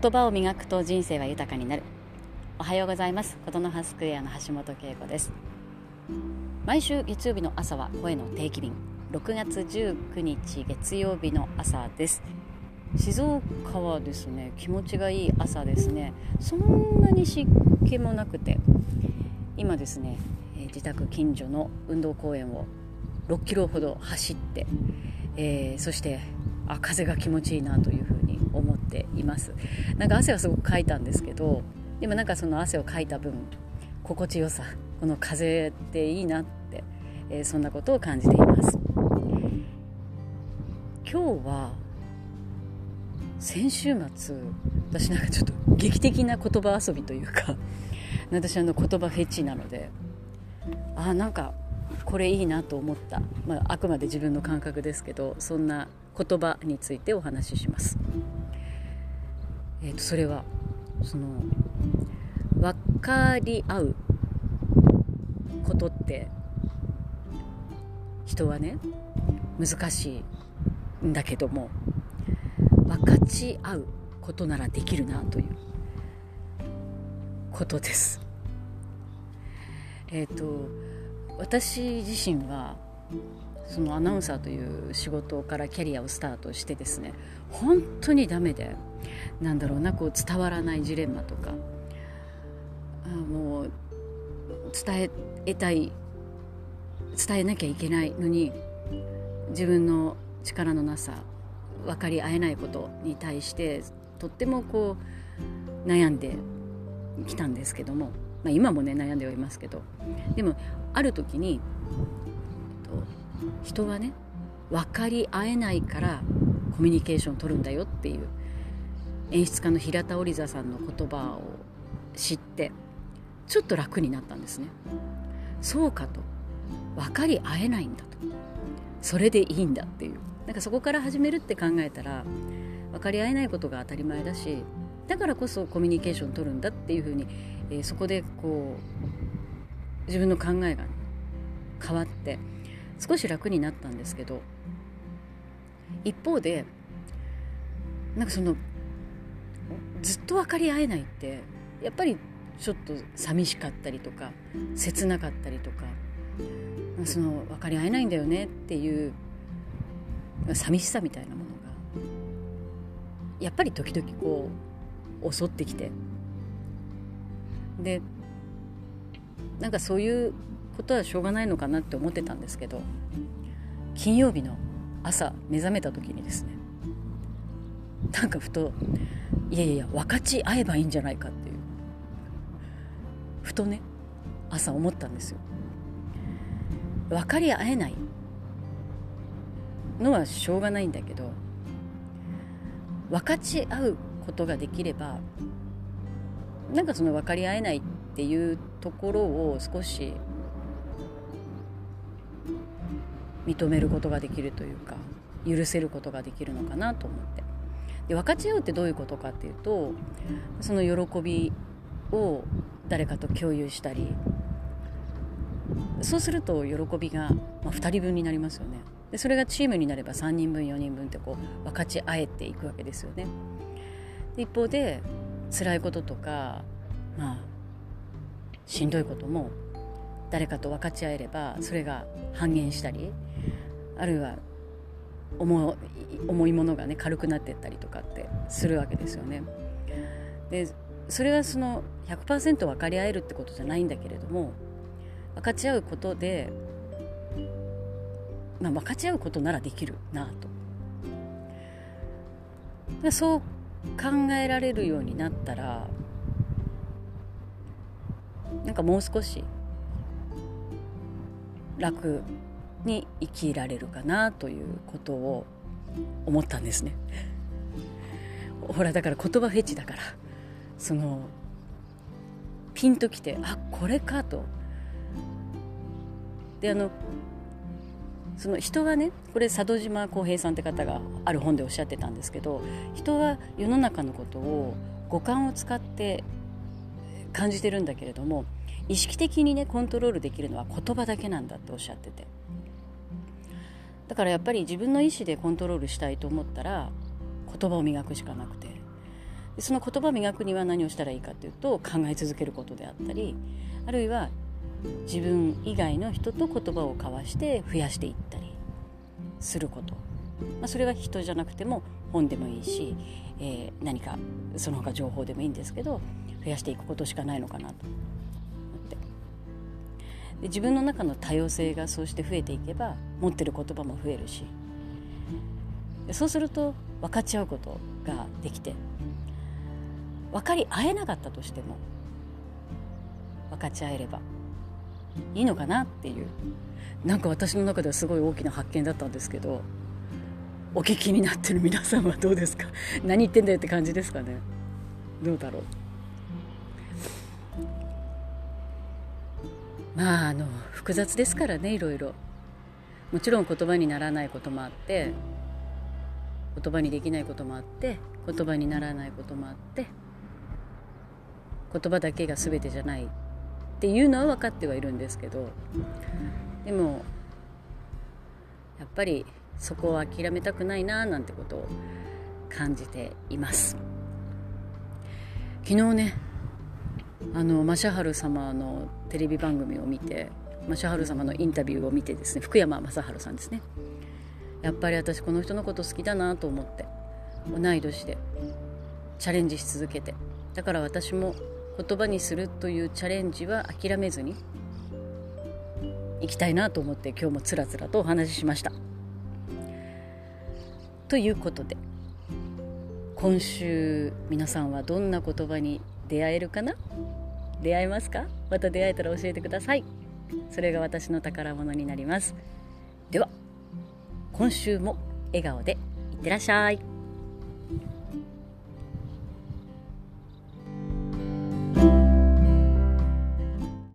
言葉を磨くと人生は豊かになる。おはようございます。琴の葉スクエアの橋本恵子です。毎週月曜日の朝は声の定期便。6月19日月曜日の朝です。静岡はですね気持ちがいい朝ですね。そんなに湿気もなくて今ですね自宅近所の運動公園を6キロほど走って、えー、そしてあ風が気持ちいいなというています。なんか汗はすごくかいたんですけどでもなんかその汗をかいた分心地よさこの風っていいなって、えー、そんなことを感じています。今日は先週末私なんかちょっと劇的な言葉遊びというか私あの言葉フェチなのであなんかこれいいなと思った、まあ、あくまで自分の感覚ですけどそんな言葉についてお話しします。えーと、それはその分かり合うことって人はね難しいんだけども分かち合うことならできるなということです。えっ、ー、と私自身はそのアナウンサーという仕事からキャリアをスタートしてですね本当にダメでなんだろうなこう伝わらないジレンマとかあもう伝えたい伝えなきゃいけないのに自分の力のなさ分かり合えないことに対してとってもこう悩んできたんですけども、まあ、今もね悩んではいますけどでもある時に人はね分かり合えないからコミュニケーション取るんだよっていう演出家の平田織座さんの言葉を知ってちょっと楽になったんですね。そうかと。分かり合えないんだと。それでいいんだっていう。なんかそこから始めるって考えたら分かり合えないことが当たり前だしだからこそコミュニケーション取るんだっていうふうに、えー、そこでこう自分の考えが変わって少し楽になったんですけど一方でなんかそのずっと分かり合えないってやっぱりちょっと寂しかったりとか切なかったりとかその分かり合えないんだよねっていう寂しさみたいなものがやっぱり時々こう襲ってきてでなんかそういうことはしょうがないのかなって思ってたんですけど金曜日の朝目覚めた時にですねなんかふといやいやいや分かち合えばいいんじゃないかっていうふとね朝思ったんですよ。分かり合えないのはしょうがないんだけど分かち合うことができればなんかその分かり合えないっていうところを少し認めることができるというか許せることができるのかなと思って。で分かち合うってどういうことかっていうとその喜びを誰かと共有したりそうすると喜びが、まあ、2人分になりますよね。でそれがチームになれば3人分4人分ってこう分かち合えていくわけですよね。で一方で辛いこととかまあしんどいことも誰かと分かち合えればそれが半減したりあるいは重重いものがね軽くなっていったりとかってするわけですよね。でそれはその100%分かり合えるってことじゃないんだけれども分かち合うことで、まあ、分かち合うことならできるなと。そう考えられるようになったらなんかもう少し楽に生きられるかなということを思ったんですね。ほらだから言葉フェチだからそのピンときてあこれかと。であのその人はねこれ佐渡島浩平さんって方がある本でおっしゃってたんですけど人は世の中のことを五感を使って感じてるんだけれども意識的にねコントロールできるのは言葉だけなんだっておっしゃってて。だからやっぱり自分の意思でコントロールしたいと思ったら言葉を磨くしかなくて。その言葉を磨くには何をしたらいいかというと考え続けることであったりあるいは自分以外の人と言葉を交わして増やしていったりすること、まあ、それは人じゃなくても本でもいいし、えー、何かその他情報でもいいんですけど増やしていくことしかないのかなと。で自分の中の多様性がそうして増えていけば持ってる言葉も増えるし。そうすると分かち合うことができて分かり合えなかったとしても分かち合えればいいのかなっていう。なんか私の中ではすごい大きな発見だったんですけどお聞きになってる皆さんはどうですか？何言ってんだよって感じですかね？どうだろう？まああの複雑ですからねいろいろ。もちろん言葉にならないこともあって言葉にできないこともあって言葉にならないこともあって言葉だけが全てじゃないっていうのは分かってはいるんですけどでもやっぱりそこを諦めたくないななんてことを感じています。昨日ねあのマシャハル様のテレビ番組を見てマシャハル様のインタビューを見てですね福山雅治さんですねやっぱり私この人のこと好きだなと思って同い年でチャレンジし続けてだから私も言葉にするというチャレンジは諦めずにいきたいなと思って今日もつらつらとお話ししました。ということで今週皆さんはどんな言葉に出会えるかな？出会えますか？また出会えたら教えてください。それが私の宝物になります。では今週も笑顔でいってらっしゃい。